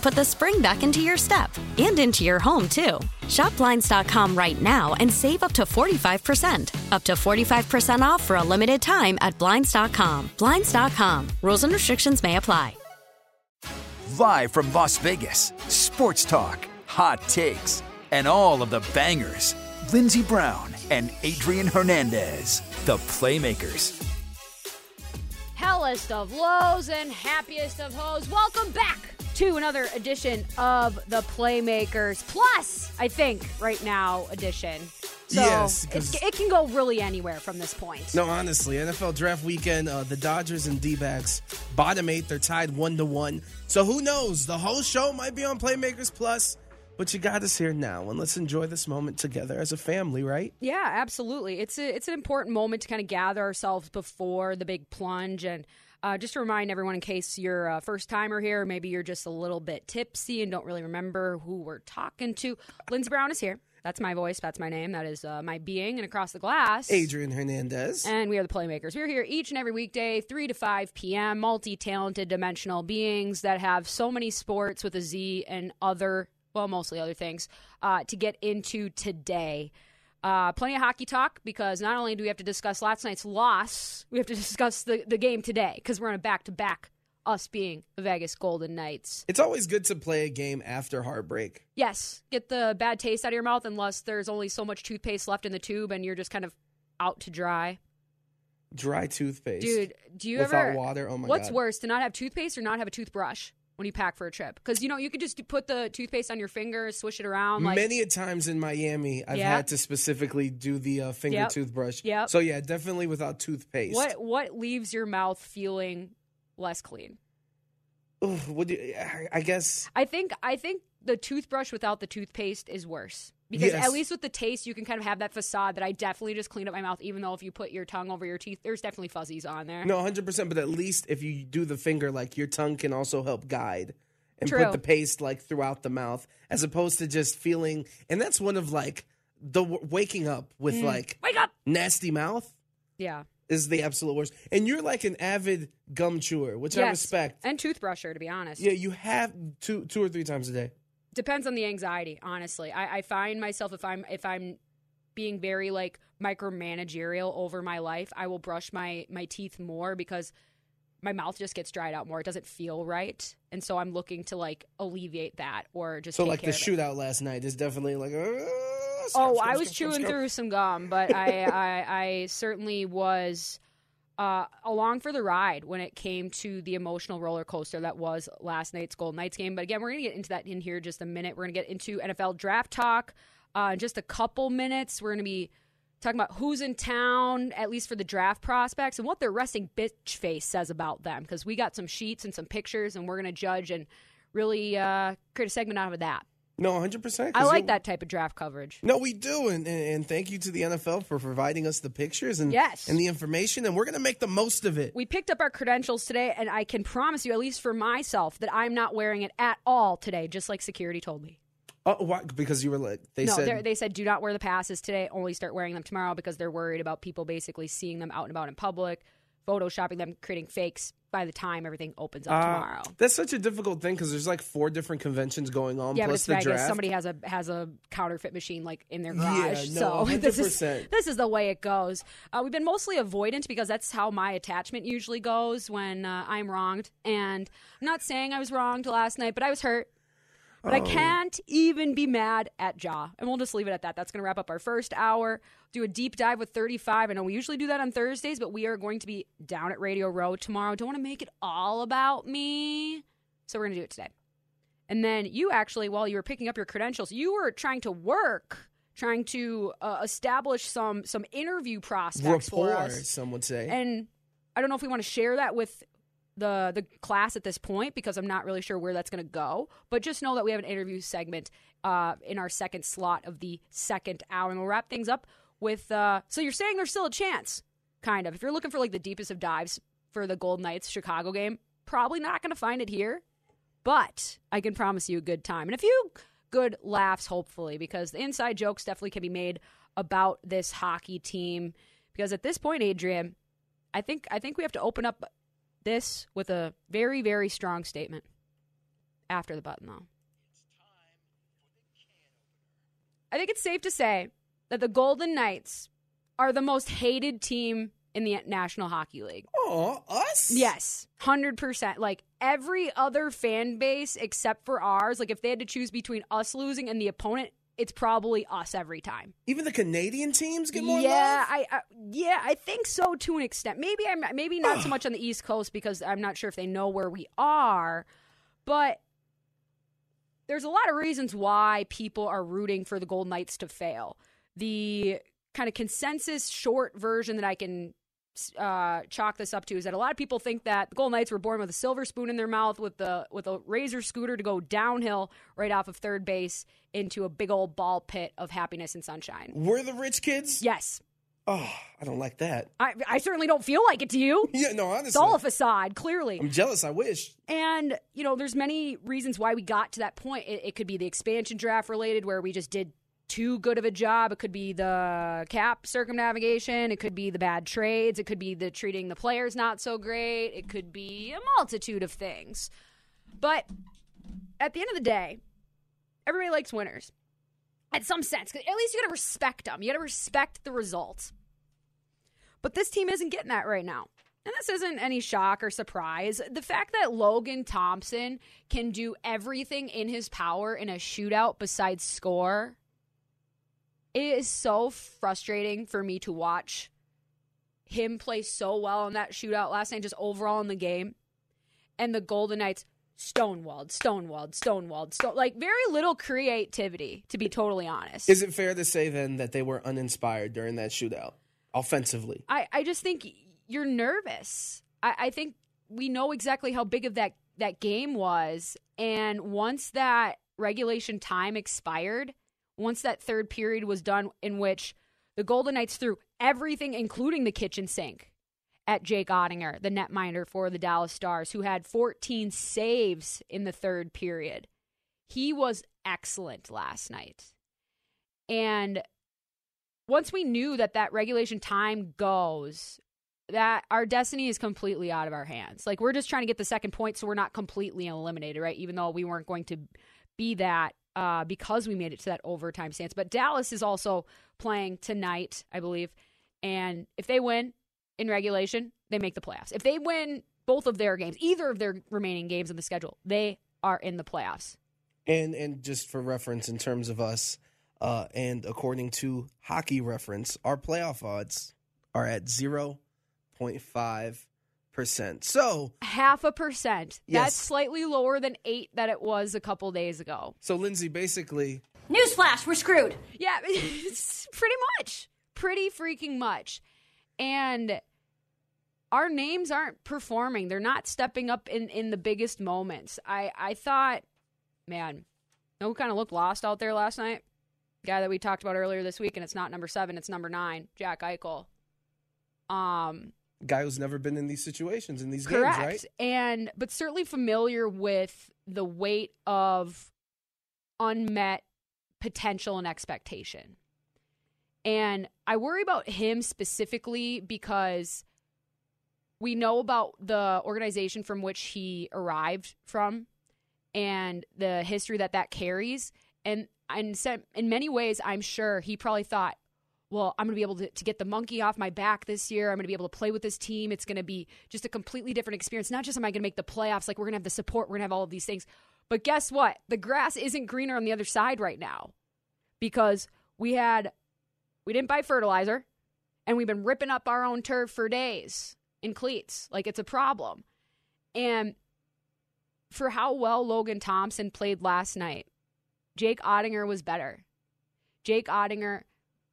put the spring back into your step and into your home, too. Shop Blinds.com right now and save up to 45%. Up to 45% off for a limited time at Blinds.com. Blinds.com. Rules and restrictions may apply. Live from Las Vegas, sports talk, hot takes, and all of the bangers. Lindsey Brown and Adrian Hernandez, the Playmakers. Hellest of lows and happiest of hoes. Welcome back to another edition of the Playmakers Plus, I think, right now edition. So Yes, it can go really anywhere from this point. No, honestly, NFL draft weekend, uh, the Dodgers and D backs, bottom eight, they're tied one to one. So who knows? The whole show might be on Playmakers Plus, but you got us here now, and let's enjoy this moment together as a family, right? Yeah, absolutely. It's a, it's an important moment to kind of gather ourselves before the big plunge and. Uh, just to remind everyone, in case you're a first timer here, maybe you're just a little bit tipsy and don't really remember who we're talking to. Lindsey Brown is here. That's my voice. That's my name. That is uh, my being. And across the glass, Adrian Hernandez. And we are the Playmakers. We're here each and every weekday, 3 to 5 p.m., multi talented dimensional beings that have so many sports with a Z and other, well, mostly other things, uh, to get into today. Uh, plenty of hockey talk because not only do we have to discuss last night's loss, we have to discuss the, the game today because we're on a back to back, us being the Vegas Golden Knights. It's always good to play a game after heartbreak. Yes, get the bad taste out of your mouth unless there's only so much toothpaste left in the tube and you're just kind of out to dry. Dry toothpaste. Dude, do you Without ever water? Oh my What's God. worse, to not have toothpaste or not have a toothbrush when you pack for a trip? Because you know you could just put the toothpaste on your finger, swish it around. Like Many a times in Miami, I've Yeah. had to specifically do the uh, finger Yep. toothbrush. Yep. So yeah, definitely without toothpaste. what what leaves your mouth feeling less clean? You, I- I guess I think I think the toothbrush without the toothpaste is worse because Yes. at least with the taste you can kind of have that facade that I definitely just cleaned up my mouth. Even though if you put your tongue over your teeth, there's definitely fuzzies on there. No, hundred percent. But at least if you do the finger, like your tongue can also help guide and True. put the paste like throughout the mouth, as opposed to just feeling. And that's one of like the w- waking up with mm. like Wake up! nasty mouth Yeah. is the absolute worst. And you're like an avid gum chewer, which I respect. And toothbrusher, to be honest. Yeah, you have two two or three times a day. Depends on the anxiety honestly I, I find myself if i'm if i'm being very like micromanagerial over my life i will brush my my teeth more because my mouth just gets dried out more it doesn't feel right and so i'm looking to like alleviate that or just So like the care of it. shootout last night is definitely like. Uh, Oh, I was chewing through some gum, but I, I, I certainly was uh, along for the ride when it came to the emotional roller coaster that was last night's Golden Knights game. But again, we're going to get into that in here in just a minute. We're going to get into NFL draft talk uh, in just a couple minutes. We're going to be talking about who's in town, at least for the draft prospects, and what their resting bitch face says about them. Because we got some sheets and some pictures, and we're going to judge and really uh, create a segment out of that. No, hundred percent. I like that type of draft coverage. No, we do, and, and and thank you to the NFL for providing us the pictures and Yes. and the information, and we're gonna make the most of it. We picked up our credentials today, and I can promise you, at least for myself, that I'm not wearing it at all today, just like security told me. Oh, why? Because you were like they no, said they said do not wear the passes today. Only start wearing them tomorrow because they're worried about people basically seeing them out and about in public, photoshopping them, creating fakes. By the time everything opens up Uh, tomorrow, That's such a difficult thing because there's like four different conventions going on yeah, but plus it's the Vegas. draft. Somebody has a has a counterfeit machine like in their Yeah, garage. no, so this is this is the way it goes. Uh, we've been mostly avoidant because that's how my attachment usually goes when uh, I'm wronged. And I'm not saying I was wronged last night, but I was hurt. But Oh. I can't even be mad at Ja. And we'll just leave it at that. That's going to wrap up our first hour. Do a deep dive with 35. I know we usually do that on Thursdays, but we are going to be down at Radio Row tomorrow. Don't want to make it all about me. So we're going to do it today. And then you actually, while you were picking up your credentials, you were trying to work, trying to uh, establish some some interview prospects for us. some would say. And I don't know if we want to share that with the the class at this point because I'm not really sure where that's going to go. But just know that we have an interview segment uh, in our second slot of the second hour, and we'll wrap things up with. Uh, so you're saying there's still a chance, kind of. If you're looking for like the deepest of dives for the Gold Knights Chicago game, probably not going to find it here. But I can promise you a good time and a few good laughs, hopefully, because the inside jokes definitely can be made about this hockey team. Because at this point, Adrian, I think I think we have to open up this with a very very strong statement. After the button, though, I think it's safe to say that the Golden Knights are the most hated team in the National Hockey League. Oh, us? Yes, hundred percent. Like every other fan base except for ours. Like if they had to choose between us losing and the opponent, it's probably us every time. Even the Canadian teams get more yeah? I, I yeah, I think so to an extent. Maybe I'm maybe not so much on the East Coast because I'm not sure if they know where we are, but there's a lot of reasons why people are rooting for the Golden Knights to fail. The kind of consensus short version that I can uh, chalk this up to is that a lot of people think that the Golden Knights were born with a silver spoon in their mouth with the with a razor scooter to go downhill right off of third base into a big old ball pit of happiness and sunshine. We're the rich kids? Yes, Oh, I don't like that. I, I certainly don't feel like it to you. Yeah, no, honestly. It's all a facade, clearly. I'm jealous. I wish. And, you know, there's many reasons why we got to that point. It, it could be the expansion draft related, where we just did too good of a job. It could be the cap circumnavigation. It could be the bad trades. It could be the treating the players not so great. It could be a multitude of things. But at the end of the day, everybody likes winners. At some sense, at least you got to respect them. You got to respect the results. But this team isn't getting that right now. And this isn't any shock or surprise. The fact that Logan Thompson can do everything in his power in a shootout besides score it is so frustrating for me to watch him play so well in that shootout last night, just overall in the game. And the Golden Knights stonewalled, stonewalled, stonewalled, stone like very little creativity, to be totally honest. Is it fair to say then that they were uninspired during that shootout offensively? I, I just think you're nervous. I, I think we know exactly how big of that, that game was. And once that regulation time expired, once that third period was done, in which the Golden Knights threw everything, including the kitchen sink, at Jake Oettinger, the netminder for the Dallas Stars, who had 14 saves in the third period. He was excellent last night. And once we knew that that regulation time goes, that our destiny is completely out of our hands. Like we're just trying to get the second point so we're not completely eliminated, right? Even though we weren't going to be that uh, because we made it to that overtime stance. But Dallas is also playing tonight, I believe. And if they win in regulation, they make the playoffs. If they win both of their games, either of their remaining games in the schedule, they are in the playoffs. And and just for reference, in terms of us, uh, and according to Hockey Reference, our playoff odds are at zero point five percent. So, Half a percent. Yes. That's slightly lower than eight that it was a couple days ago. so Lindsey, basically, Newsflash, we're screwed. Yeah, it's pretty much. Pretty freaking much. And our names aren't performing. They're not stepping up in, in the biggest moments. I, I thought, man, you know kind of looked lost out there last night? Guy that we talked about earlier this week, and it's not number seven, it's number nine, Jack Eichel. Um, guy who's never been in these situations in these Correct. games, right? And but certainly familiar with the weight of unmet potential and expectation. And I worry about him specifically because we know about the organization from which he arrived from and the history that that carries. And in, in many ways, I'm sure he probably thought, well, I'm going to be able to, to, get the monkey off my back this year. I'm going to be able to play with this team. It's going to be just a completely different experience. Not just am I going to make the playoffs, like we're going to have the support, we're going to have all of these things. But guess what? The grass isn't greener on the other side right now because we had, we didn't buy fertilizer and we've been ripping up our own turf for days in cleats. Like it's a problem. And for how well Logan Thompson played last night, Jake Oettinger was better. Jake Oettinger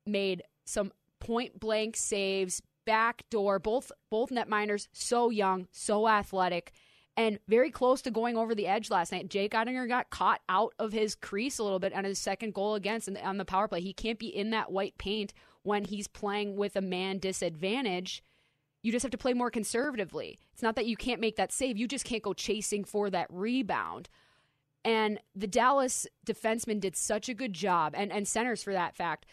made some point blank saves, backdoor, both both netminders so young, so athletic, and very close to going over the edge last night. Jake Oettinger got caught out of his crease a little bit on his second goal against on the power play. He can't be in that white paint when he's playing with a man disadvantage. You just have to play more conservatively. It's not that you can't make that save, you just can't go chasing for that rebound. And the Dallas defenseman did such a good job, and, and centers for that fact,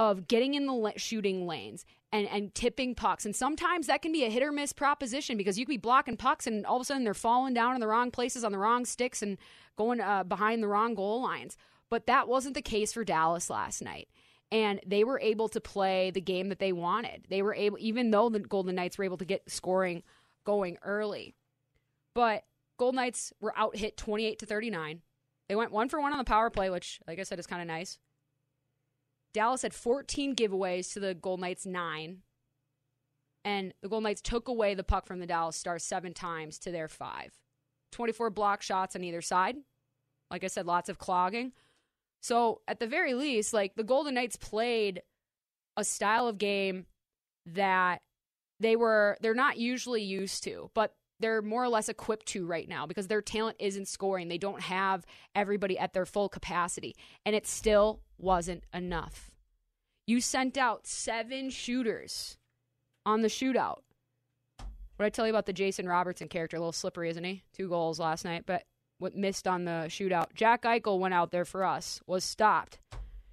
of getting in the shooting lanes and, and tipping pucks. And sometimes that can be a hit or miss proposition because you can be blocking pucks and all of a sudden they're falling down in the wrong places on the wrong sticks and going uh, behind the wrong goal lines. But that wasn't the case for Dallas last night. And they were able to play the game that they wanted. They were able, even though the Golden Knights were able to get scoring going early. But Golden Knights were out hit 28 to 39. They went one for one on the power play, which, like I said, is kind of nice. Dallas had 14 giveaways to the Golden Knights nine. And the Golden Knights took away the puck from the Dallas Stars seven times to their five. 24 block shots on either side. Like I said, lots of clogging. So at the very least, like the Golden Knights played a style of game that they were they're not usually used to, but they're more or less equipped to right now because their talent isn't scoring. They don't have everybody at their full capacity. And it still wasn't enough. You sent out seven shooters on the shootout. What I tell you about the Jason Robertson character? A little slippery, isn't he? Two goals last night, but what missed on the shootout. Jack Eichel went out there for us, was stopped.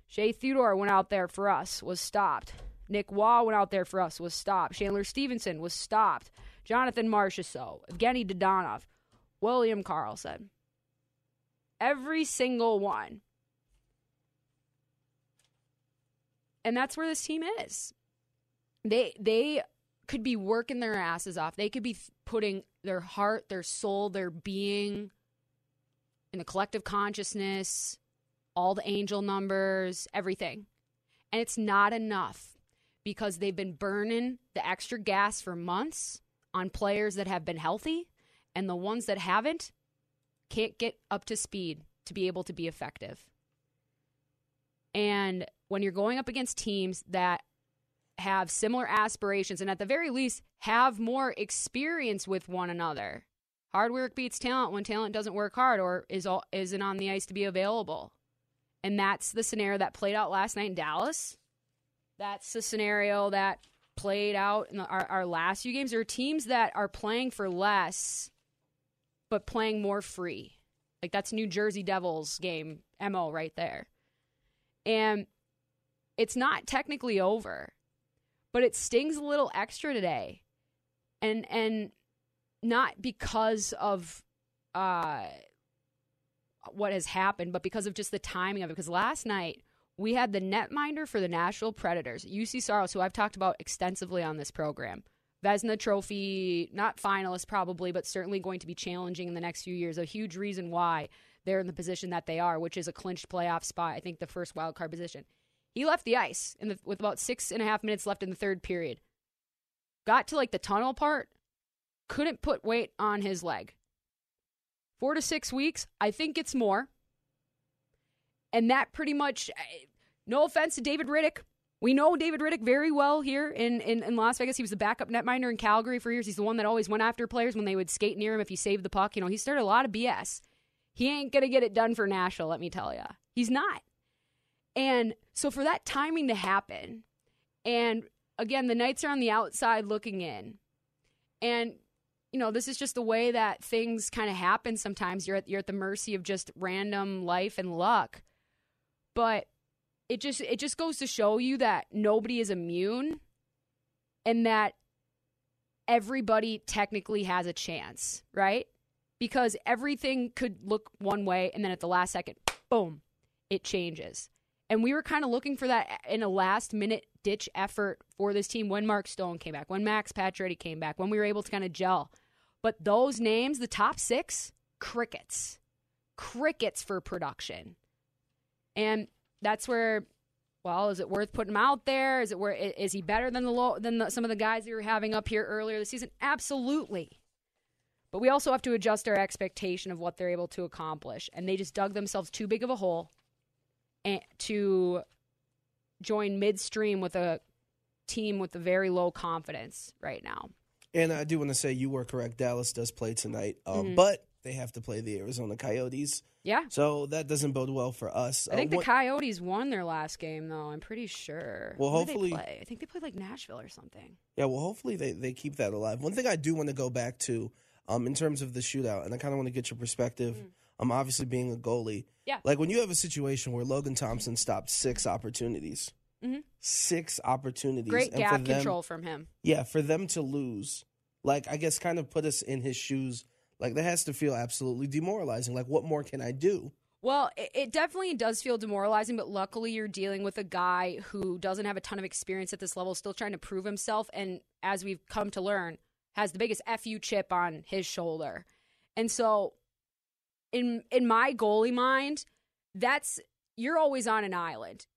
Shea Theodore went out there for us, was stopped. Nick Waugh went out there for us, was stopped. Chandler Stephenson was stopped. Jonathan Marchessault, Evgeny Dadonov, William Karlsson. Every single one. And that's where this team is. They they could be working their asses off. They could be putting their heart, their soul, their being in the collective consciousness, all the angel numbers, everything. And it's not enough because they've been burning the extra gas for months on players that have been healthy, and the ones that haven't can't get up to speed to be able to be effective. And when you're going up against teams that have similar aspirations and at the very least have more experience with one another, hard work beats talent when talent doesn't work hard or is all, isn't on the ice to be available. And that's the scenario that played out last night in Dallas. That's the scenario that played out in the, our, our last few games. There are teams that are playing for less, but playing more free. Like that's New Jersey Devils game MO right there. And it's not technically over, but it stings a little extra today. And and not because of uh what has happened, but because of just the timing of it. Because last night we had the netminder for the Nashville Predators, Juuse Saros, who I've talked about extensively on this program. Vezina Trophy, not finalist probably, but certainly going to be challenging in the next few years. A huge reason why they're in the position that they are, which is a clinched playoff spot. I think the first wild card position. He left the ice the, with about six and a half minutes left in the third period. Got to like the tunnel part, couldn't put weight on his leg. Four to six weeks, I think it's more. And that pretty much, eh, no offense to David Rittich. We know David Rittich very well here in, in, in, Las Vegas. He was the backup netminder in Calgary for years. He's the one that always went after players when they would skate near him if he saved the puck. You know, he started a lot of BS. He ain't going to get it done for Nashville, let me tell you. He's not. And so for that timing to happen, and again, the Knights are on the outside looking in. And you know, this is just the way that things kind of happen sometimes. You're at, you're at the mercy of just random life and luck. But it just it just goes to show you that nobody is immune and that everybody technically has a chance, right? Because everything could look one way and then at the last second, boom, it changes. And we were kind of looking for that in a last minute ditch effort for this team when Mark Stone came back, when Max Pacioretty came back, when we were able to kind of gel. But those names, the top six, crickets, crickets for production. And that's where, well, is it worth putting him out there? Is it where is he better than the low than the, some of the guys that we were having up here earlier this season? Absolutely. But we also have to adjust our expectation of what they're able to accomplish, and they just dug themselves too big of a hole and to join midstream with a team with a very low confidence right now. And I do want to say you were correct. Dallas does play tonight, um, Mhm. but they have to play the Arizona Coyotes, Yeah. so that doesn't bode well for us. I think Uh, the one- Coyotes won their last game, though. I'm pretty sure. Well, hopefully- play? I think they played like Nashville or something. Yeah, well, hopefully they, they keep that alive. One thing I do want to go back to, um, in terms of the shootout, and I kind of want to get your perspective. Um, obviously being a goalie, Mm. Yeah. like when you have a situation where Logan Thompson stopped six opportunities, Mhm. six opportunities, Great and gap for them, control from him. yeah, for them to lose, like I guess, kind of put us in his shoes. Like that has to feel absolutely demoralizing. Like, what more can I do? Well, it, it definitely does feel demoralizing, but luckily you're dealing with a guy who doesn't have a ton of experience at this level, still trying to prove himself, and as we've come to learn, has the biggest fu chip on his shoulder. And so, in in my goalie mind, that's you're always on an island,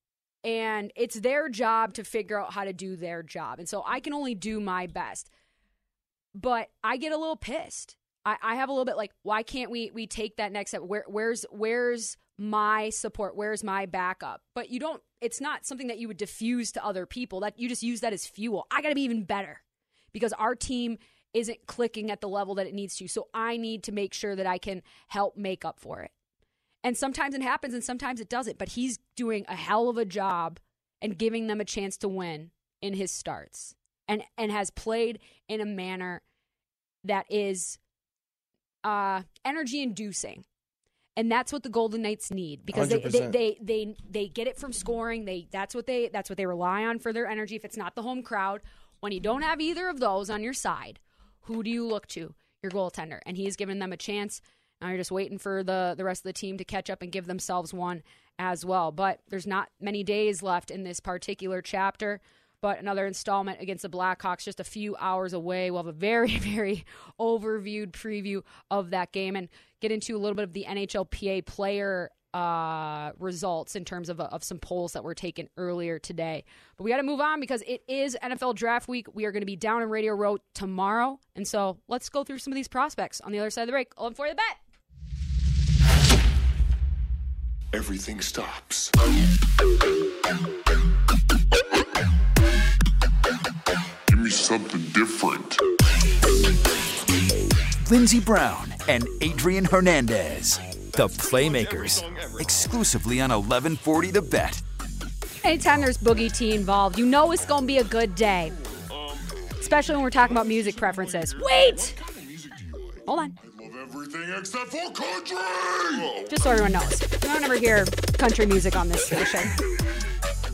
and it's their job to figure out how to do their job. And so I can only do my best, but I get a little pissed. I, I have a little bit like, why can't we we take that next step? Where where's where's my support? Where's my backup? But you don't. It's not something that you would diffuse to other people. That you just use that as fuel. I got to be even better because our team isn't clicking at the level that it needs to. So I need to make sure that I can help make up for it. And sometimes it happens and sometimes it doesn't. But he's doing a hell of a job and giving them a chance to win in his starts and and has played in a manner that is uh, energy inducing. And that's what the Golden Knights need because they, they, they they they get it from scoring. They that's what they that's what they rely on for their energy. If it's not the home crowd, when you don't have either of those on your side, who do you look to? Your goaltender, and he's given them a chance. Now you're just waiting for the the rest of the team to catch up and give themselves one as well. But there's not many days left in this particular chapter. But another installment against the Blackhawks just a few hours away. We'll have a very, very overviewed preview of that game and get into a little bit of the NHLPA player uh, results in terms of, of some polls that were taken earlier today. But we got to move on because it is NFL draft week. We are going to be down in Radio Row tomorrow. And so let's go through some of these prospects on the other side of the break. 11 for the bet. Everything stops. Something different. Lindsey Brown and Adrian Hernandez, the Playmakers, exclusively on 1140 The Bet. Anytime there's Boogie T involved, you know it's going to be a good day. Especially when we're talking about music preferences. Wait! Hold on. Everything except for country. Just so everyone knows. You don't ever hear country music on this station.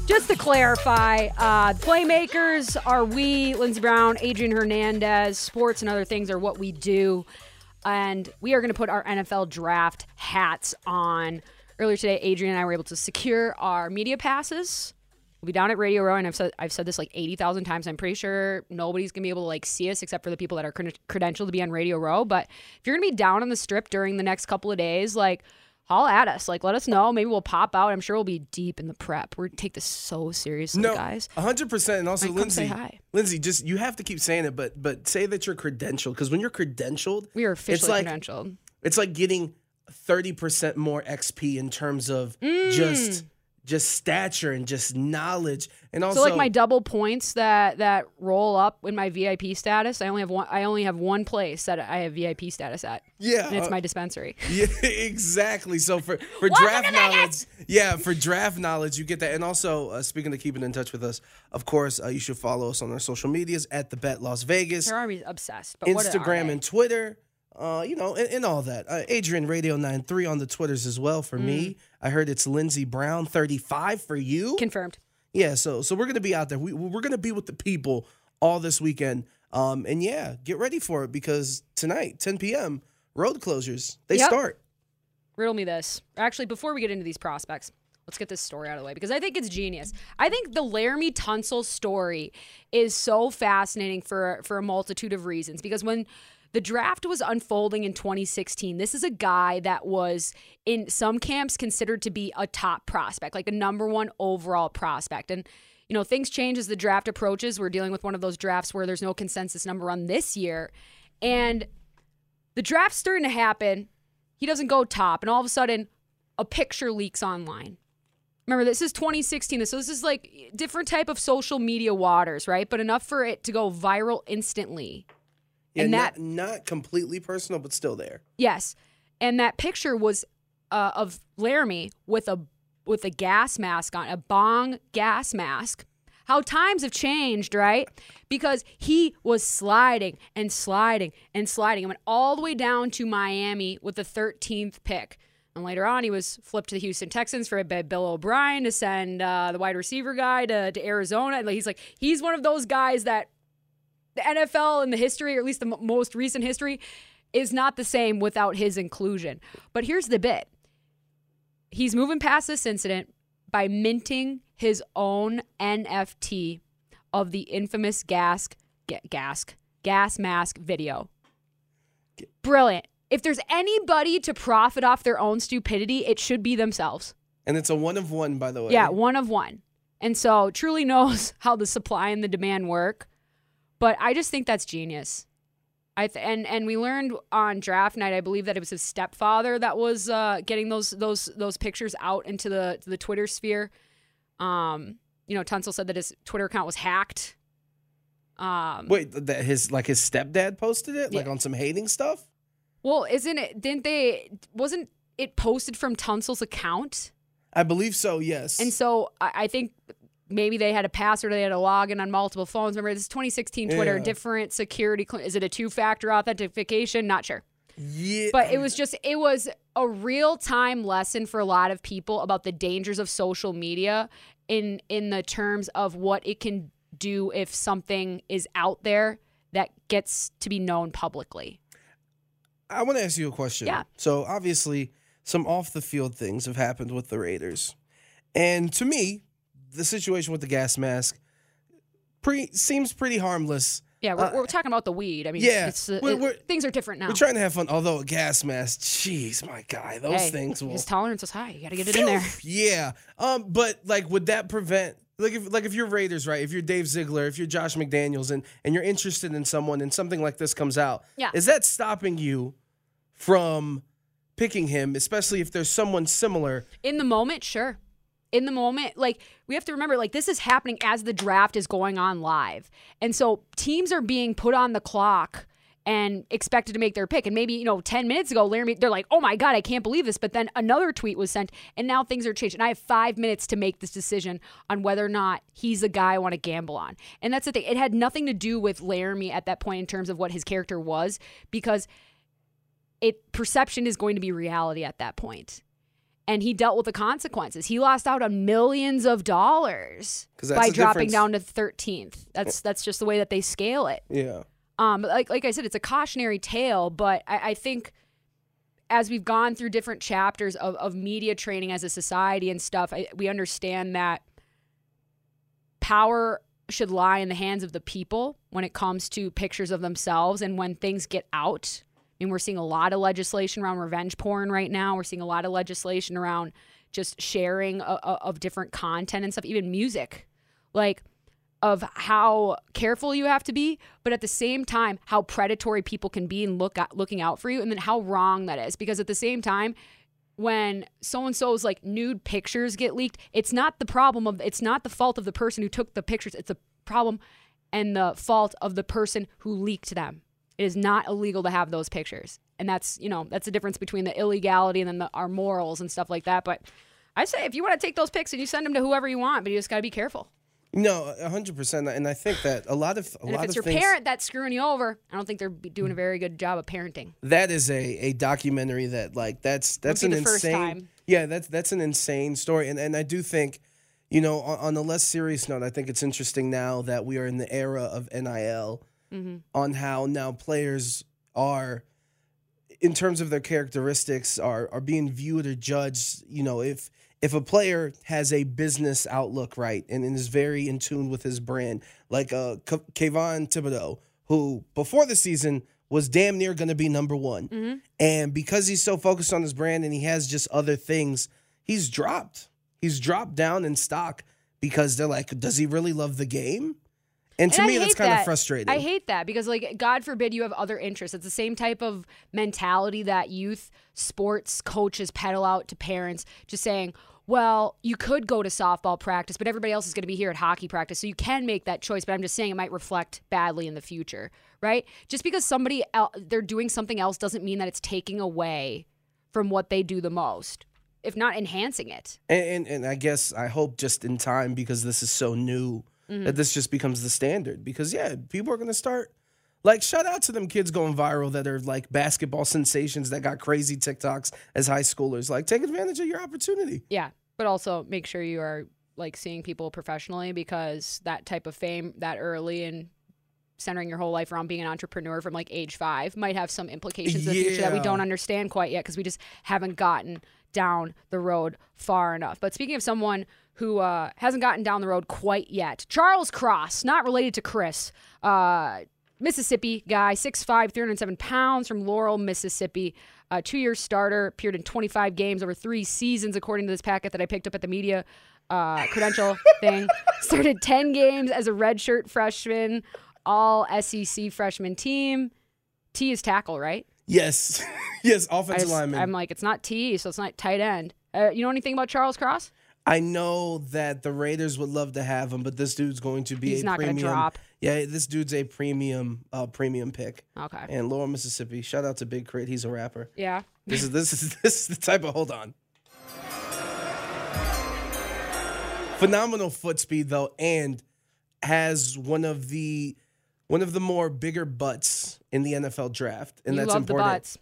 Just to clarify, uh, playmakers are we, Lindsey Brown, Adrian Hernandez, sports and other things are what we do. And we are going to put our NFL draft hats on. Earlier today, Adrian and I were able to secure our media passes. We'll be down at Radio Row, and I've said I've said this like eighty thousand times. I'm pretty sure nobody's gonna be able to like see us except for the people that are cred- credentialed to be on Radio Row. But if you're gonna be down on the strip during the next couple of days, like haul at us. Like let us know. Maybe we'll pop out. I'm sure we'll be deep in the prep. We take this so seriously, No, guys. hundred percent. And also, Like, Lindsey. Lindsey, just you have to keep saying it, but but say that you're credentialed because when you're credentialed, We are it's officially like credentialed. it's like getting thirty percent more XP in terms of Mm. just just stature and just knowledge, and also So like my double points that that roll up in my VIP status, I only have one. I only have one place that I have VIP status at. yeah, and it's uh, my dispensary. Yeah, exactly. So for for draft knowledge, yeah, for draft knowledge, you get that. And also, uh, speaking of keeping in touch with us, of course, uh, you should follow us on our social medias at the Bet Las Vegas, They're already obsessed. But what are Instagram and Twitter. Uh, you know, and, and all that. Uh, Adrian Radio 93 on the Twitters as well for Mm. me. I heard it's Lindsey Brown 35 for you. Confirmed. Yeah, so so we're gonna be out there. We we're gonna be with the people all this weekend. Um, and yeah, get ready for it because tonight, 10 p.m. road closures they Yep. start. riddle me this. Actually, before we get into these prospects, let's get this story out of the way because I think it's genius. I think the Laremy Tunsil story is so fascinating for for a multitude of reasons. Because when the draft was unfolding in 2016, this is a guy that was in some camps considered to be a top prospect, like the number one overall prospect, and. You know, things change as the draft approaches. We're dealing with one of those drafts where there's no consensus number on this year. And the draft's starting to happen. He doesn't go top, and all of a sudden, a picture leaks online. Remember, this is 2016, so this is like different type of social media waters, right? But enough for it to go viral instantly. Yeah, And that- not completely personal, but still there. Yes, and that picture was uh, of Laremy with a with a gas mask on, a bong gas mask. How times have changed, right? Because he was sliding and sliding and sliding and went all the way down to Miami with the 13th pick. And later on, he was flipped to the Houston Texans for by Bill O'Brien to send uh, the wide receiver guy to, to Arizona. And he's like, he's one of those guys that the NFL in the history, or at least the m- most recent history, is not the same without his inclusion. But here's the bit he's moving past this incident by minting his own NFT of the infamous gas, ga- gas, gas mask video. Brilliant. If there's anybody to profit off their own stupidity, it should be themselves. And it's a one of one, by the way. Yeah, one of one. And so truly knows how the supply and the demand work. But I just think that's genius. I th- and and we learned on draft night, I believe that it was his stepfather that was uh, getting those those those pictures out into the the Twitter sphere. Um, you know, Tunsil said that his Twitter account was hacked. Um, Wait, that his like his stepdad posted it, like Yeah. on some hating stuff. well, isn't it? Didn't they? Wasn't it posted from Tunsil's account? I believe so. Yes. And so I, I think maybe they had a password, they had a login on multiple phones. Remember, this is 2016 Twitter, Yeah. different security. Is it a two factor authentication? Not sure. yeah, But it was just, it was a real time lesson for a lot of people about the dangers of social media in in the terms of what it can do if something is out there that gets to be known publicly. I want to ask you a question. Yeah. So obviously, some off the field things have happened with the Raiders, and to me, the situation with the gas mask pre seems pretty harmless. Yeah, we're, Uh, we're talking about the weed. I mean, yeah, it's, uh, we're- we're- things are different now. We're trying to have fun. Although a gas mask, jeez, my guy, those Hey, things will. His tolerance is high. You got to get it in there. Yeah. Um, but like, would that prevent? Like if like if you're Raiders, right? If you're Dave Ziegler, if you're Josh McDaniels, and and you're interested in someone, and something like this comes out, Yeah. is that stopping you from picking him, especially if there's someone similar? In the moment, sure. In the moment, like we have to remember, like this is happening as the draft is going on live. And so teams are being put on the clock and expected to make their pick. And maybe, you know, 10 minutes ago, Laremy, they're like, oh my God, I can't believe this. But then another tweet was sent, and now things are changed. And I have five minutes to make this decision on whether or not he's a guy I want to gamble on. And that's the thing. It had nothing to do with Laremy at that point in terms of what his character was, because it perception is going to be reality at that point and he dealt with the consequences. He lost out on millions of dollars by dropping difference. down to 13th. That's that's just the way that they scale it. Yeah. Um, like like I said, it's a cautionary tale, but I, I think as we've gone through different chapters of, of media training as a society and stuff, I, we understand that power should lie in the hands of the people when it comes to pictures of themselves and when things get out. I mean, we're seeing a lot of legislation around revenge porn right now. We're seeing a lot of legislation around just sharing of, of different content and stuff, even music. Like, of how careful you have to be, but at the same time, how predatory people can be and look at, looking out for you, and then how wrong that is. Because at the same time, when so and so's like nude pictures get leaked, it's not the problem of it's not the fault of the person who took the pictures. It's the problem and the fault of the person who leaked them. It is not illegal to have those pictures, and that's you know that's the difference between the illegality and then the, our morals and stuff like that. But I say if you want to take those pics and you send them to whoever you want, but you just got to be careful. No, hundred percent, and I think that a lot of a And lot if it's your things. parent that's screwing you over, I don't think they're doing a mm. very good job of parenting. that is a, a documentary that like that's that's an the first insane time. yeah that's that's an insane story and and I do think you know on, on a less serious note I think it's interesting now that we are in the era of NIL Mm-hmm. on how now players are in terms of their characteristics are are being viewed or judged you know if if a player has a business outlook right and, and is very in tune with his brand like uh K- Kayvon Thibodeaux who before the season was damn near going to be number one. And because he's so focused on his brand and he has just other things he's dropped. He's dropped down in stock because they're like does he really love the game and to And me that's kind of frustrating I hate that because, like, God forbid you have other interests. It's the same type of mentality that youth sports coaches peddle out to parents, just saying, well, you could go to softball practice, but everybody else is going to be here at hockey practice. So you can make that choice. But I'm just saying it might reflect badly in the future, right? Just because somebody el- they're doing something else doesn't mean that it's taking away from what they do the most, if not enhancing it. And, and and I guess I hope just in time because this is so new Mm-hmm. that this just becomes the standard. Because yeah, people are gonna start like shout out to them kids going viral that are like basketball sensations that got crazy TikToks as high schoolers. Like take advantage of your opportunity. Yeah, but also make sure you are like seeing people professionally because that type of fame that early and centering your whole life around being an entrepreneur from like age five might have some implications in the future that we don't understand quite yet because we just haven't gotten down the road far enough. But speaking of someone who uh, hasn't gotten down the road quite yet, Charles Cross, not related to Chris. Uh, Mississippi guy, 6'5, 307 pounds from Laurel, Mississippi. Uh, two year starter, appeared in 25 games over three seasons, according to this packet that I picked up at the media uh, credential thing. Started 10 games as a redshirt freshman, all SEC freshman team. T is tackle, right? Yes, yes, offensive just- lineman. I'm like, it's not T, so it's not tight end. Uh, you know anything about Charles Cross? I know that the Raiders would love to have him, but this dude's going to be He's a not gonna premium. drop. Yeah, this dude's a premium, uh, premium pick. Okay. And Laurel Mississippi. Shout out to Big Crit. He's a rapper. Yeah. This is this is this is the type of hold on. Phenomenal foot speed though, and has one of the one of the more bigger butts in the NFL draft, and you that's love important. the butts.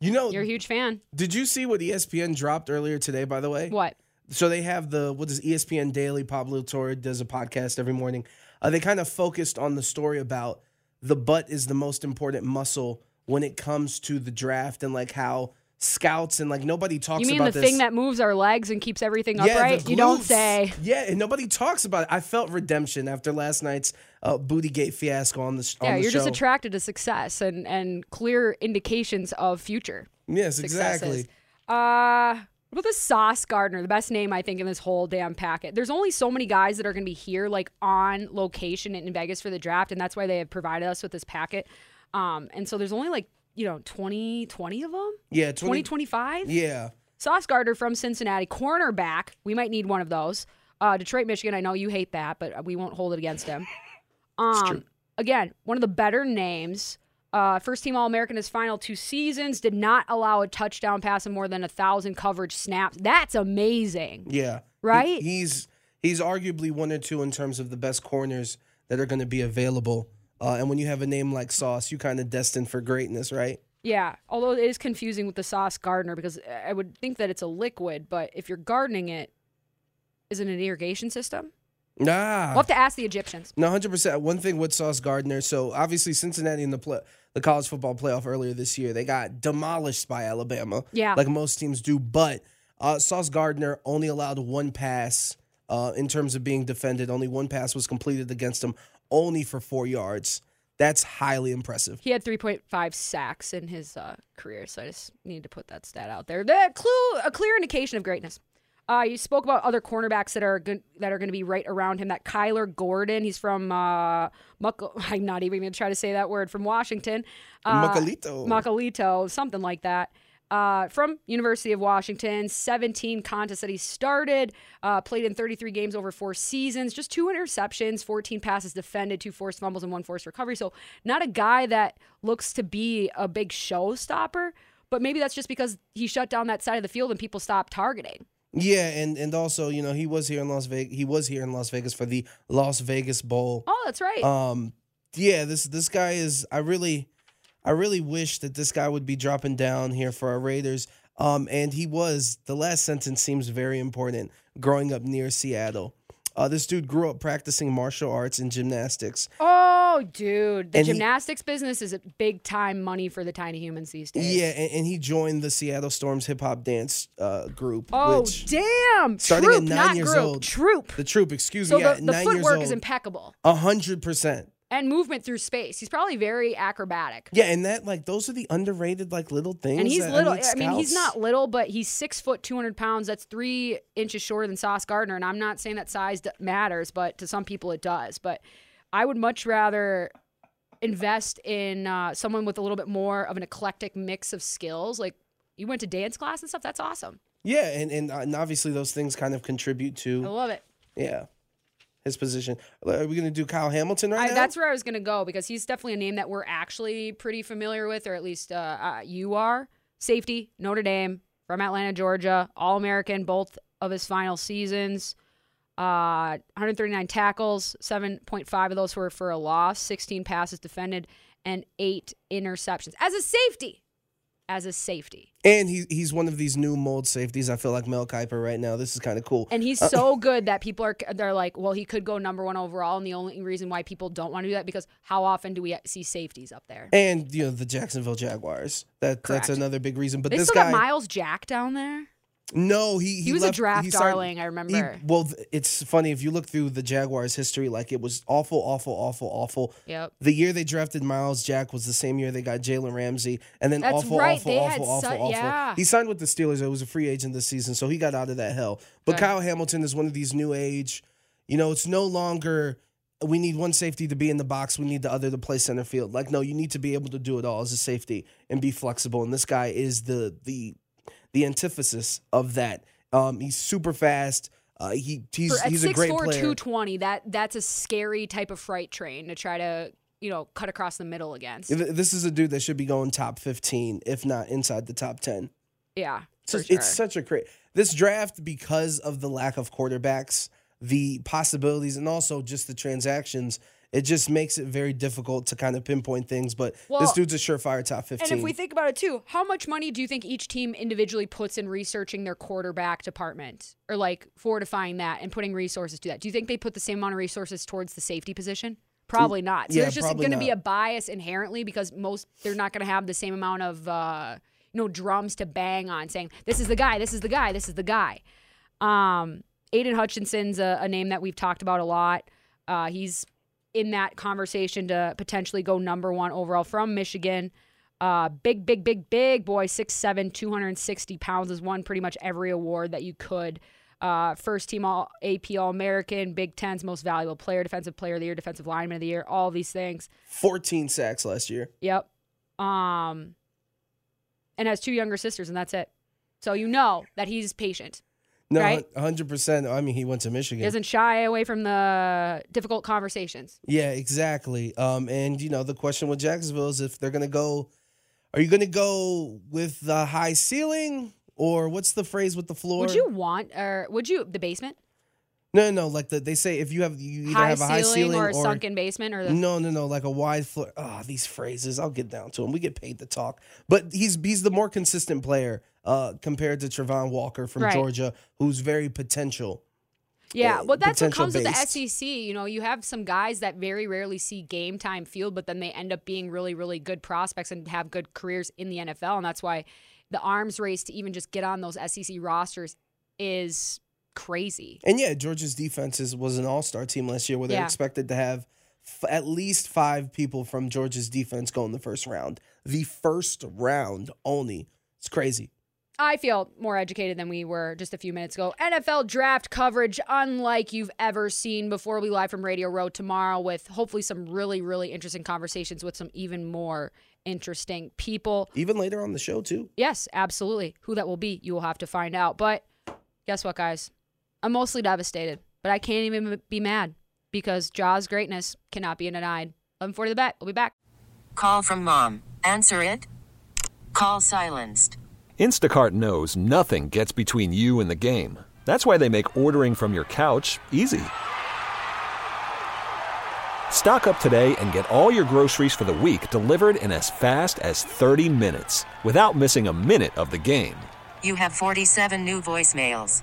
You know, You're a huge fan. did you see what ESPN dropped earlier today? By the way, What? So they have the what is ESPN Daily? Pablo Torre does a podcast every morning. Uh, they kind of focused on the story about the butt is the most important muscle when it comes to the draft and like how scouts and like nobody talks You mean the this. thing that moves our legs and keeps everything yeah, upright? You don't say. Yeah, and nobody talks about it. I felt redemption after last night's uh, Bootygate fiasco on the sh- Yeah, on the you're show. just attracted to success and, and clear indications of future yes, successes. exactly. Uh, what about the Sauce Gardner? The best name I think in this whole damn packet. There's only so many guys that are going to be here, like on location in Vegas for the draft, and that's why they have provided us with this packet. Um, and so there's only like you know 20, 20 of them. Yeah, 20, 20, 25? Yeah. Sauce Gardner from Cincinnati, cornerback. We might need one of those. Uh, Detroit, Michigan. I know you hate that, but we won't hold it against him. Um, again, one of the better names. Uh, first team All American his final two seasons. Did not allow a touchdown pass in more than a thousand coverage snaps. That's amazing. Yeah. Right? He- he's he's arguably one or two in terms of the best corners that are going to be available. Uh, and when you have a name like Sauce, you kind of destined for greatness, right? Yeah, although it is confusing with the Sauce Gardener because I would think that it's a liquid, but if you're gardening it, is it an irrigation system? Nah. We'll have to ask the Egyptians. No, hundred percent. One thing with Sauce Gardner. So obviously Cincinnati in the play, the college football playoff earlier this year, they got demolished by Alabama. Yeah. like most teams do. But uh, Sauce Gardner only allowed one pass uh, in terms of being defended. Only one pass was completed against him, only for four yards. That's highly impressive. He had 3.5 sacks in his uh, career, so I just need to put that stat out there. The clue, a clear indication of greatness. Uh, you spoke about other cornerbacks that are good, that are going to be right around him. That Kyler Gordon, he's from uh, Muck- I'm not even going to try to say that word from Washington. Uh. Macalito, something like that. Uh, from University of Washington, 17 contests that he started, uh, played in 33 games over four seasons, just two interceptions, 14 passes defended, two forced fumbles, and one forced recovery. So not a guy that looks to be a big showstopper, but maybe that's just because he shut down that side of the field and people stopped targeting. Yeah, and and also you know he was here in Las Vegas. He was here in Las Vegas for the Las Vegas Bowl. Oh, that's right. Um, yeah, this this guy is. I really, I really wish that this guy would be dropping down here for our Raiders. Um, and he was. The last sentence seems very important. Growing up near Seattle, uh, this dude grew up practicing martial arts and gymnastics. oh, dude, the and he- gymnastics business is a big time money for the tiny humans these days. Yeah, and, and he joined the Seattle Storms hip hop dance uh, group. Oh, damn! starting at Troop, nine not years group. old. Troop. the troop, excuse So me, yeah, the, the nine footwork is impeccable A hundred percent. and movement through space. He's probably very acrobatic. Yeah, and that like those are the underrated like little things. And he's little. I, I mean, he's not little, but he's six foot, two hundred pounds. That's three inches shorter than Sauce Gardner. And I'm not saying that size matters, but to some people it does. But I would much rather invest in uh, someone with a little bit more of an eclectic mix of skills. Like you went to dance class and stuff. That's awesome. Yeah, and, and and obviously those things kind of contribute to. I love it. yeah his position. Are we gonna do Kyle Hamilton right I, now? that's where I was going to go because he's definitely a name that we're actually pretty familiar with, or at least uh, uh, you are. Safety, Notre Dame, from Atlanta, Georgia, All American, both of his final seasons. Uh, 139 tackles, 7.5 of those were for a loss, 16 passes defended, and eight interceptions. As a safety, as a safety. and he he's one of these new mold safeties. I feel like Mel Kiper right now. This is kind of cool. And he's so good that people are they're like, well, he could go number one overall, and the only reason why people don't want to do that because how often do we see safeties up there? And you know the Jacksonville Jaguars. That that's another big reason. But They this still guy, got Myles Jack down there. No, he He was a draft he signed- darling, I remember. he- well, it's funny if you look through the Jaguars' history. Like it was awful, awful, awful, awful. Yep. The year they drafted Myles Jack was the same year they got Jalen Ramsey, and then That's awful, right. awful, They awful, awful, su- awful. yeah. He signed with the Steelers. It was a free agent this season, so he got out of that hell. But. Kyle Hamilton is one of these new age. You know, it's no longer we need one safety to be in the box. We need the other to play center field. Like, no, you need to be able to do it all as a safety and be flexible. And this guy is the the the antithesis of that. Um, he's super fast. Uh, he he's For, he's a great 6'4", player. 220, that that's a scary type of freight train to try to you know cut across the middle against. This is a dude that should be going top fifteen, if not inside the top ten. Yeah, So sure. it's such a great this draft because of the lack of quarterbacks, the possibilities, and also just the transactions. It just makes it very difficult to kind of pinpoint things. But this dude's a surefire top fifteen. And if we think about it too, how much money do you think each team individually puts in researching their quarterback department or like fortifying that and putting resources to that? Do you think they put the same amount of resources towards the safety position? Probably not. So yeah, there's just going to be a bias inherently because most they're not going to have the same amount of uh, you know drums to bang on saying this is the guy, this is the guy, this is the guy. Um, Aidan Hutchinson's a, a name that we've talked about a lot. Uh, he's in that conversation to potentially go number one overall from Michigan. Uh, big, big, big, big boy, 6'7, 260 pounds, has won pretty much every award that you could. Uh, first team all AP All American, Big Ten's most valuable player, defensive player of the year, defensive lineman of the year, all these things. fourteen sacks last year. Yep. Um, and has two younger sisters, and that's it. So you know that he's patient. No, Right? hundred percent. I mean, he went to Michigan. He doesn't shy away from the difficult conversations. Yeah, exactly. Um, and you know, the question with Jacksonville is if they're gonna go, are you gonna go with the high ceiling or what's the phrase with the floor? Would you want, or would you, the basement? No, no, like the, they say if you have you either high have a high ceiling, or a sunken basement or the no, no, no, like a wide floor. Ah, these phrases. I'll get down to them. We get paid to talk, but he's he's the more consistent player uh, compared to Travon Walker from Right. Georgia, who's very potential. Yeah, uh, well, that's what comes with the. SEC. You know, you have some guys that very rarely see game time field, but then they end up being really, really good prospects and have good careers in the NFL. And that's why the arms race to even just get on those SEC rosters is crazy. And yeah, Georgia's defense is, was an all star team last year where they're Yeah. expected to have f- at least five people from Georgia's defense go in the first round. The first round only. It's crazy. I feel more educated than we were just a few minutes ago. NFL draft coverage, unlike you've ever seen before. We live from Radio Row tomorrow with hopefully some really, really interesting conversations with some even more interesting people. Even later on the show, too. Yes, absolutely. Who that will be, you will have to find out. But guess what, guys? I'm mostly devastated, but I can't even be mad because Jaws' greatness cannot be denied. 1140 the bet. We'll be back. Call from mom. Answer it. Call silenced. Instacart knows nothing gets between you and the game. That's why they make ordering from your couch easy. Stock up today and get all your groceries for the week delivered in as fast as 30 minutes without missing a minute of the game. You have 47 new voicemails.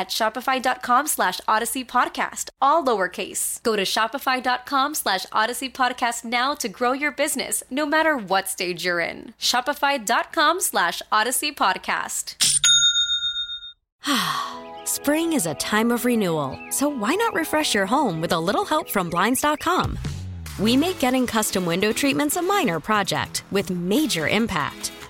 at shopify.com slash odyssey podcast, all lowercase. Go to shopify.com slash odyssey podcast now to grow your business, no matter what stage you're in. Shopify.com slash odyssey podcast. Spring is a time of renewal, so why not refresh your home with a little help from Blinds.com? We make getting custom window treatments a minor project with major impact.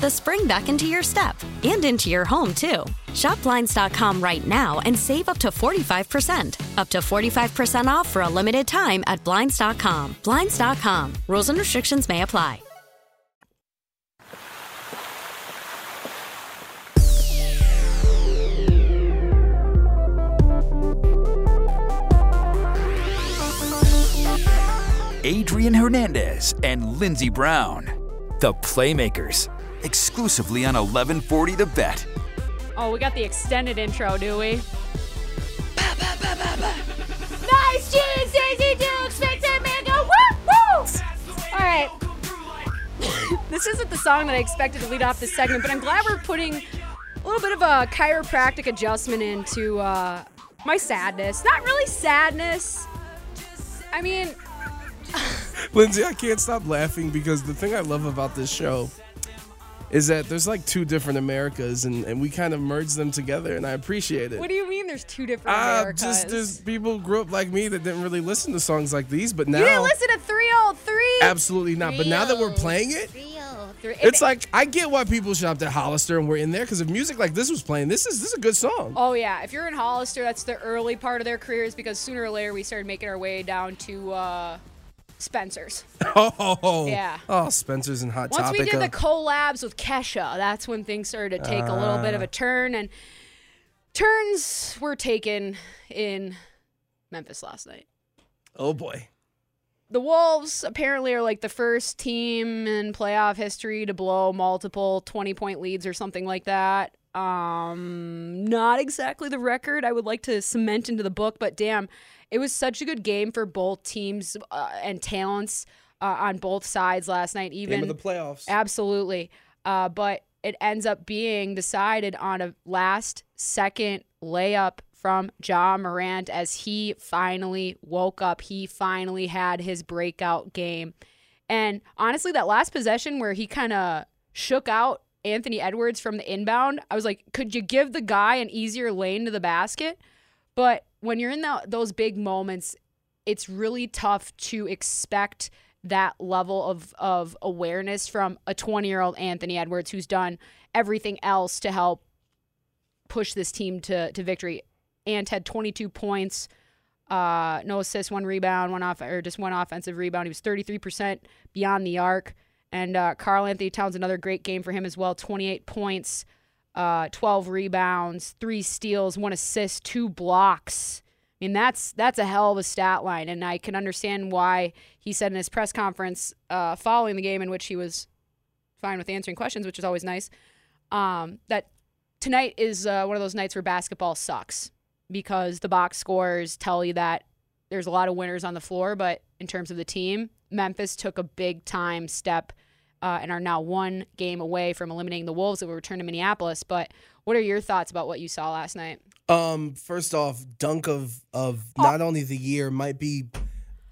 the spring back into your step and into your home, too. Shop Blinds.com right now and save up to 45%. Up to 45% off for a limited time at Blinds.com. Blinds.com. Rules and restrictions may apply. Adrian Hernandez and Lindsey Brown, the Playmakers, exclusively on 1140 The Bet. Oh, we got the extended intro, do we? Nice cheese, easy dukes, makes a man go woo woo. All right. this isn't the song that I expected to lead off this segment, but I'm glad we're putting a little bit of a chiropractic adjustment into uh, my sadness. Not really sadness. I mean, Lindsey, I can't stop laughing because the thing I love about this show is that there's like two different Americas and, and we kind of merge them together and I appreciate it. what do you mean? There's two different Ah, Americas? just there's people grew up like me that didn't really listen to songs like these, but now you didn't listen to 303. absolutely not. But now that we're playing it, 303. it's like I get why people shopped at Hollister and we're in there because if music like this was playing, this is this is a good song. Oh yeah, if you're in Hollister, that's the early part of their careers because sooner or later we started making our way down to uh, Spencer's. Oh, Yeah. Oh, Spencer's and Hot Once Topic. we did uh, the collabs with Kesha, that's when things started to take a little bit of a Ah. turn, and turns were taken in Memphis last night. oh boy. The Wolves apparently are like the first team in playoff history to blow multiple 20 point leads or something like that. Um, not exactly the record I would like to cement into the book, but damn, it was such a good game for both teams uh, and talents uh, on both sides last night. Even Game of the playoffs. Absolutely. Uh, but it ends up being decided on a last second layup from Ja Morant as he finally woke up. He finally had his breakout game. And honestly, that last possession where he kind of shook out Anthony Edwards from the inbound, I was like, could you give the guy an easier lane to the basket? But when you're in the, those big moments, it's really tough to expect that level of of awareness from a 20 year old Anthony Edwards who's done everything else to help push this team to to victory. Ant had 22 points, uh, no assists, one rebound, one off or just one offensive rebound. He was 33% beyond the arc. And uh, Karl-Anthony Towns another great game for him as well. 28 points, uh, 12 rebounds, three steals, one assist, two blocks. I mean that's that's a hell of a stat line, and I can understand why he said in his press conference uh, following the game, in which he was fine with answering questions, which is always nice. Um, that tonight is uh, one of those nights where basketball sucks because the box scores tell you that there's a lot of winners on the floor, but in terms of the team, Memphis took a big time step uh, and are now one game away from eliminating the Wolves that will return to Minneapolis. But what are your thoughts about what you saw last night? Um, first off, dunk of of not only the year might be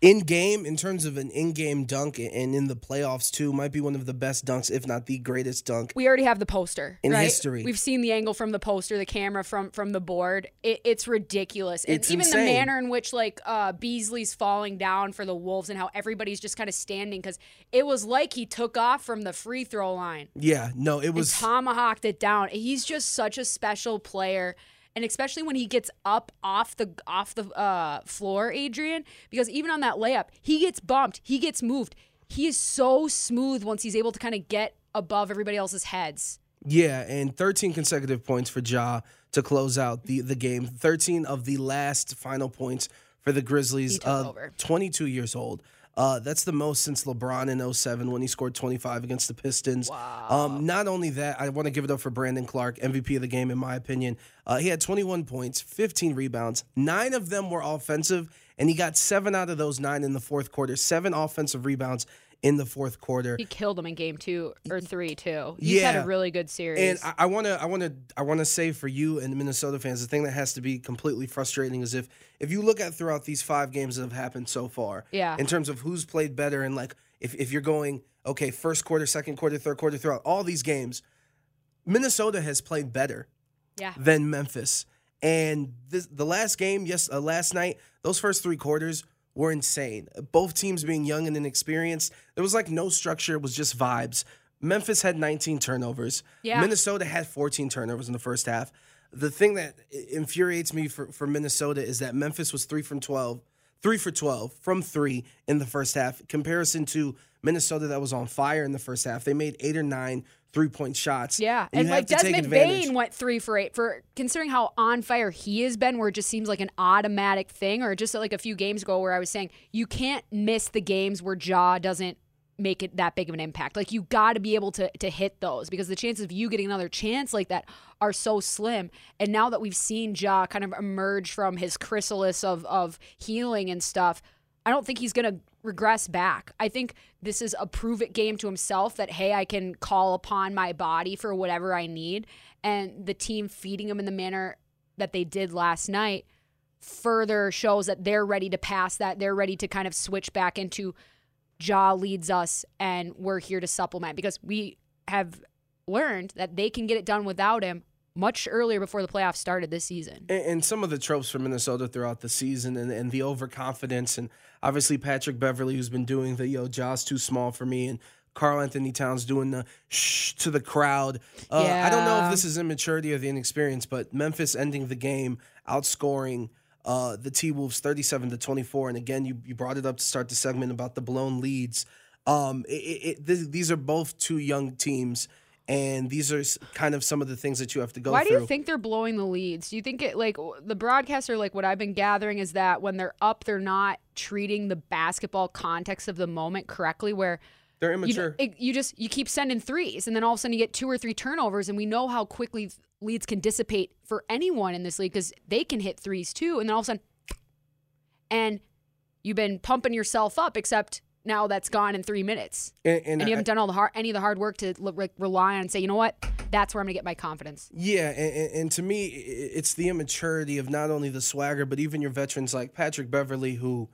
in game in terms of an in game dunk and in the playoffs too might be one of the best dunks, if not the greatest dunk. We already have the poster in right? history. We've seen the angle from the poster, the camera from from the board. It, it's ridiculous, and It's even insane. the manner in which like uh, Beasley's falling down for the Wolves and how everybody's just kind of standing because it was like he took off from the free throw line. Yeah, no, it was and tomahawked it down. He's just such a special player. And especially when he gets up off the off the uh, floor, Adrian, because even on that layup, he gets bumped, he gets moved. He is so smooth once he's able to kind of get above everybody else's heads. Yeah, and 13 consecutive points for Ja to close out the, the game. 13 of the last final points for the Grizzlies. He took uh, over. 22 years old. Uh, that's the most since LeBron in 07 when he scored 25 against the Pistons. Wow. Um, not only that, I want to give it up for Brandon Clarke, MVP of the game, in my opinion. Uh, he had 21 points, 15 rebounds. Nine of them were offensive, and he got seven out of those nine in the fourth quarter. Seven offensive rebounds in the fourth quarter. He killed him in game two or three too. He's had a really good series. And I- I want to, I want to, I want to say for you and the Minnesota fans, the thing that has to be completely frustrating is if, if you look at throughout these five games that have happened so far, Yeah. in terms of who's played better and like if if you're going okay, first quarter, second quarter, third quarter, throughout all these games, Minnesota has played better yeah. than Memphis. And this, the last game, yes, uh, last night, those first three quarters were insane. Both teams being young and inexperienced. There was like no structure, it was just vibes. Memphis had 19 turnovers. Yeah. Minnesota had 14 turnovers in the first half. The thing that infuriates me for, for Minnesota is that Memphis was 3 from 12, 3 for 12 from 3 in the first half. Comparison to Minnesota that was on fire in the first half. They made 8 or 9 three-point shots. Yeah, and, and, like have to take Desmond. Bane went three for eight for considering how on fire he has been, where it just seems like an automatic thing, or just like a few games ago where I was saying you can't miss the games where Ja doesn't make it that big of an impact. Like you got to be able to to hit those because the chances of you getting another chance like that are so slim. And now that we've seen Ja kind of emerge from his chrysalis of of healing and stuff, I don't think he's going to regress back. I think this is a prove it game to himself that, hey, I can call upon my body for whatever I need. And the team feeding him in the manner that they did last night further shows that they're ready to pass that. They're ready to kind of switch back into Ja leads us and we're here to supplement because we have learned that they can get it done without him much earlier before the playoffs started this season. and, and some of the tropes for Minnesota throughout the season and, and the overconfidence and obviously Patrick Beverley who's been doing the yo Ja's too small for me and Karl-Anthony Towns doing the shh to the crowd. Uh, I don't know if this is immaturity or the inexperience, but Memphis ending the game outscoring uh, the T Wolves 37 to 24. And again, you, you brought it up to start the segment about the blown leads. Um, it, it, it, th- these are both two young teams. And these are kind of some of the things that you have to go through. Why do you think they're blowing the leads? Do you think it like the broadcaster like what I've been gathering is that when they're up, they're not treating the basketball context of the moment correctly, where They're you, immature. it- you just you keep sending threes, and then all of a sudden you get two or three turnovers, and we know how quickly leads can dissipate for anyone in this league because they can hit threes too, and then all of a sudden, and you've been pumping yourself up, except now that's gone in three minutes, and, and you haven't done all the hard any of the hard work to l- re- rely on and say, you know what, that's where I'm gonna get my confidence. Yeah, and, and- and to me, it's the immaturity of not only the swagger, but even your veterans like Patrick Beverley, who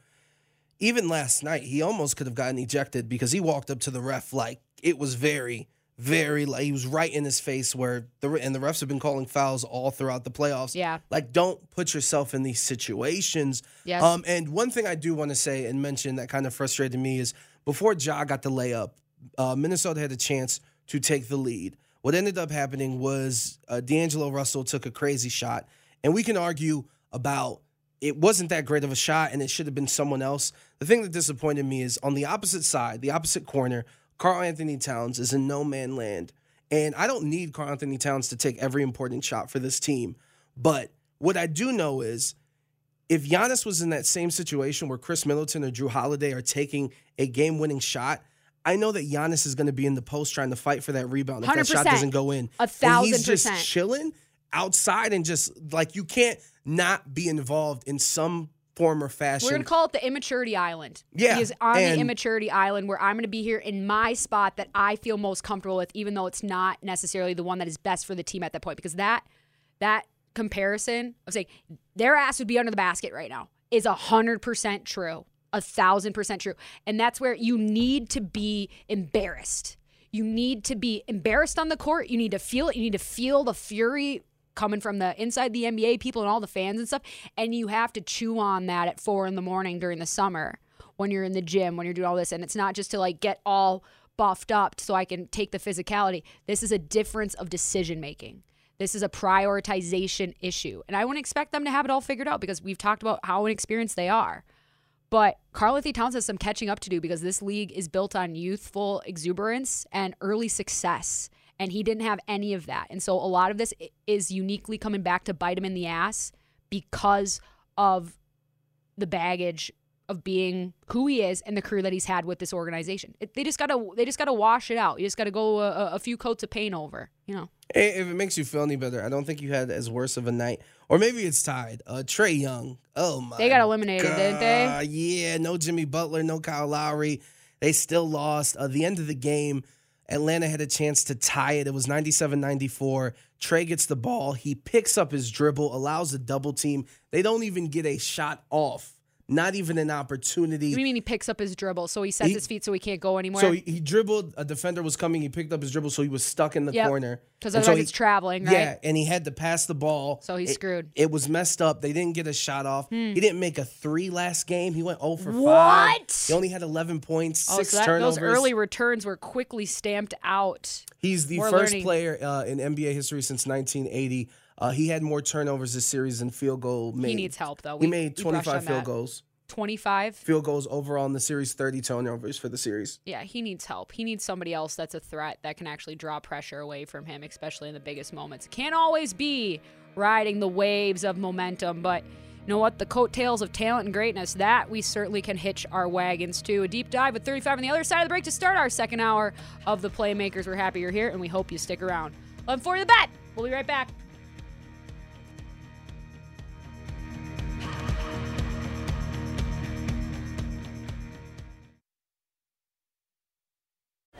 even last night he almost could have gotten ejected because he walked up to the ref like it was very, very like he was right in his face. Where the and the refs have been calling fouls all throughout the playoffs. Yeah. like don't put yourself in these situations. Yes. Um, and one thing I do want to say and mention that kind of frustrated me is before Ja got the layup, uh, Minnesota had a chance to take the lead. What ended up happening was uh, D'Angelo Russell took a crazy shot, and we can argue about it wasn't that great of a shot and it should have been someone else. The thing that disappointed me is on the opposite side, the opposite corner, Karl-Anthony Towns is in no man land. And I don't need Karl-Anthony Towns to take every important shot for this team. But what I do know is if Giannis was in that same situation where Khris Middleton or Jrue Holiday are taking a game winning shot, I know that Giannis is going to be in the post trying to fight for that rebound if that shot doesn't go in. A And thousand he's just percent. chilling outside and just like you can't not be involved in some form or fashion. We're gonna call it the immaturity island. Yeah, he is on the immaturity island where I'm gonna be here in my spot that I feel most comfortable with, even though it's not necessarily the one that is best for the team at that point. Because that that comparison of saying their ass would be under the basket right now is a hundred percent true, a thousand percent true, and that's where you need to be embarrassed. You need to be embarrassed on the court. You need to feel it. You need to feel the fury coming from the inside the NBA people and all the fans and stuff. And you have to chew on that at four in the morning during the summer when you're in the gym, when you're doing all this. And it's not just to like get all buffed up so I can take the physicality. This is a difference of decision making. This is a prioritization issue. And I wouldn't expect them to have it all figured out because we've talked about how inexperienced they are. But Karl-Anthony Towns has some catching up to do because this league is built on youthful exuberance and early success. And he didn't have any of that. And so a lot of this is uniquely coming back to bite him in the ass because of the baggage of being who he is and the career that he's had with this organization. It, they just gotta they just gotta wash it out. You just gotta go a, a few coats of paint over. You know. If it makes you feel any better, I don't think you had as worse of a night. Or maybe it's tied. Uh, Trae Young. Oh my. They got eliminated, didn't they? Yeah, no Jimmy Butler, no Kyle Lowry. They still lost. Uh, the end of the game, Atlanta had a chance to tie it. It was 97 94. Trae gets the ball. He picks up his dribble, allows a double team. They don't even get a shot off, not even an opportunity. What you mean he picks up his dribble so he sets He- his feet so he can't go anywhere? So he, he dribbled. A defender was coming. He picked up his dribble, so he was stuck in the Yep. corner. 'Cause And so otherwise he- it's traveling, right? Yeah, and he had to pass the ball. So he's It- screwed. Hmm. It was messed up. They didn't get a shot off. He didn't make a three last game. He went 0 for 5. What? He only had 11 points, Oh, six so that, turnovers. those early returns were quickly stamped out. He's the We're first learning. player uh, in NBA history since 1980. Uh, he had more turnovers this series than field goal made. He needs help though. He We- made 25 field that. goals. 25. Field goals overall in the series, 30 turnovers for the series. Yeah, he needs help. He needs somebody else that's a threat that can actually draw pressure away from him, especially in the biggest moments. Can't always be riding the waves of momentum, but you know what? The coattails of talent and greatness, that we certainly can hitch our wagons to. A deep dive with 35 on the other side of the break to start our second hour of the Playmakers. We're happy you're here, and we hope you stick around. 1140 the bet. We'll be right back.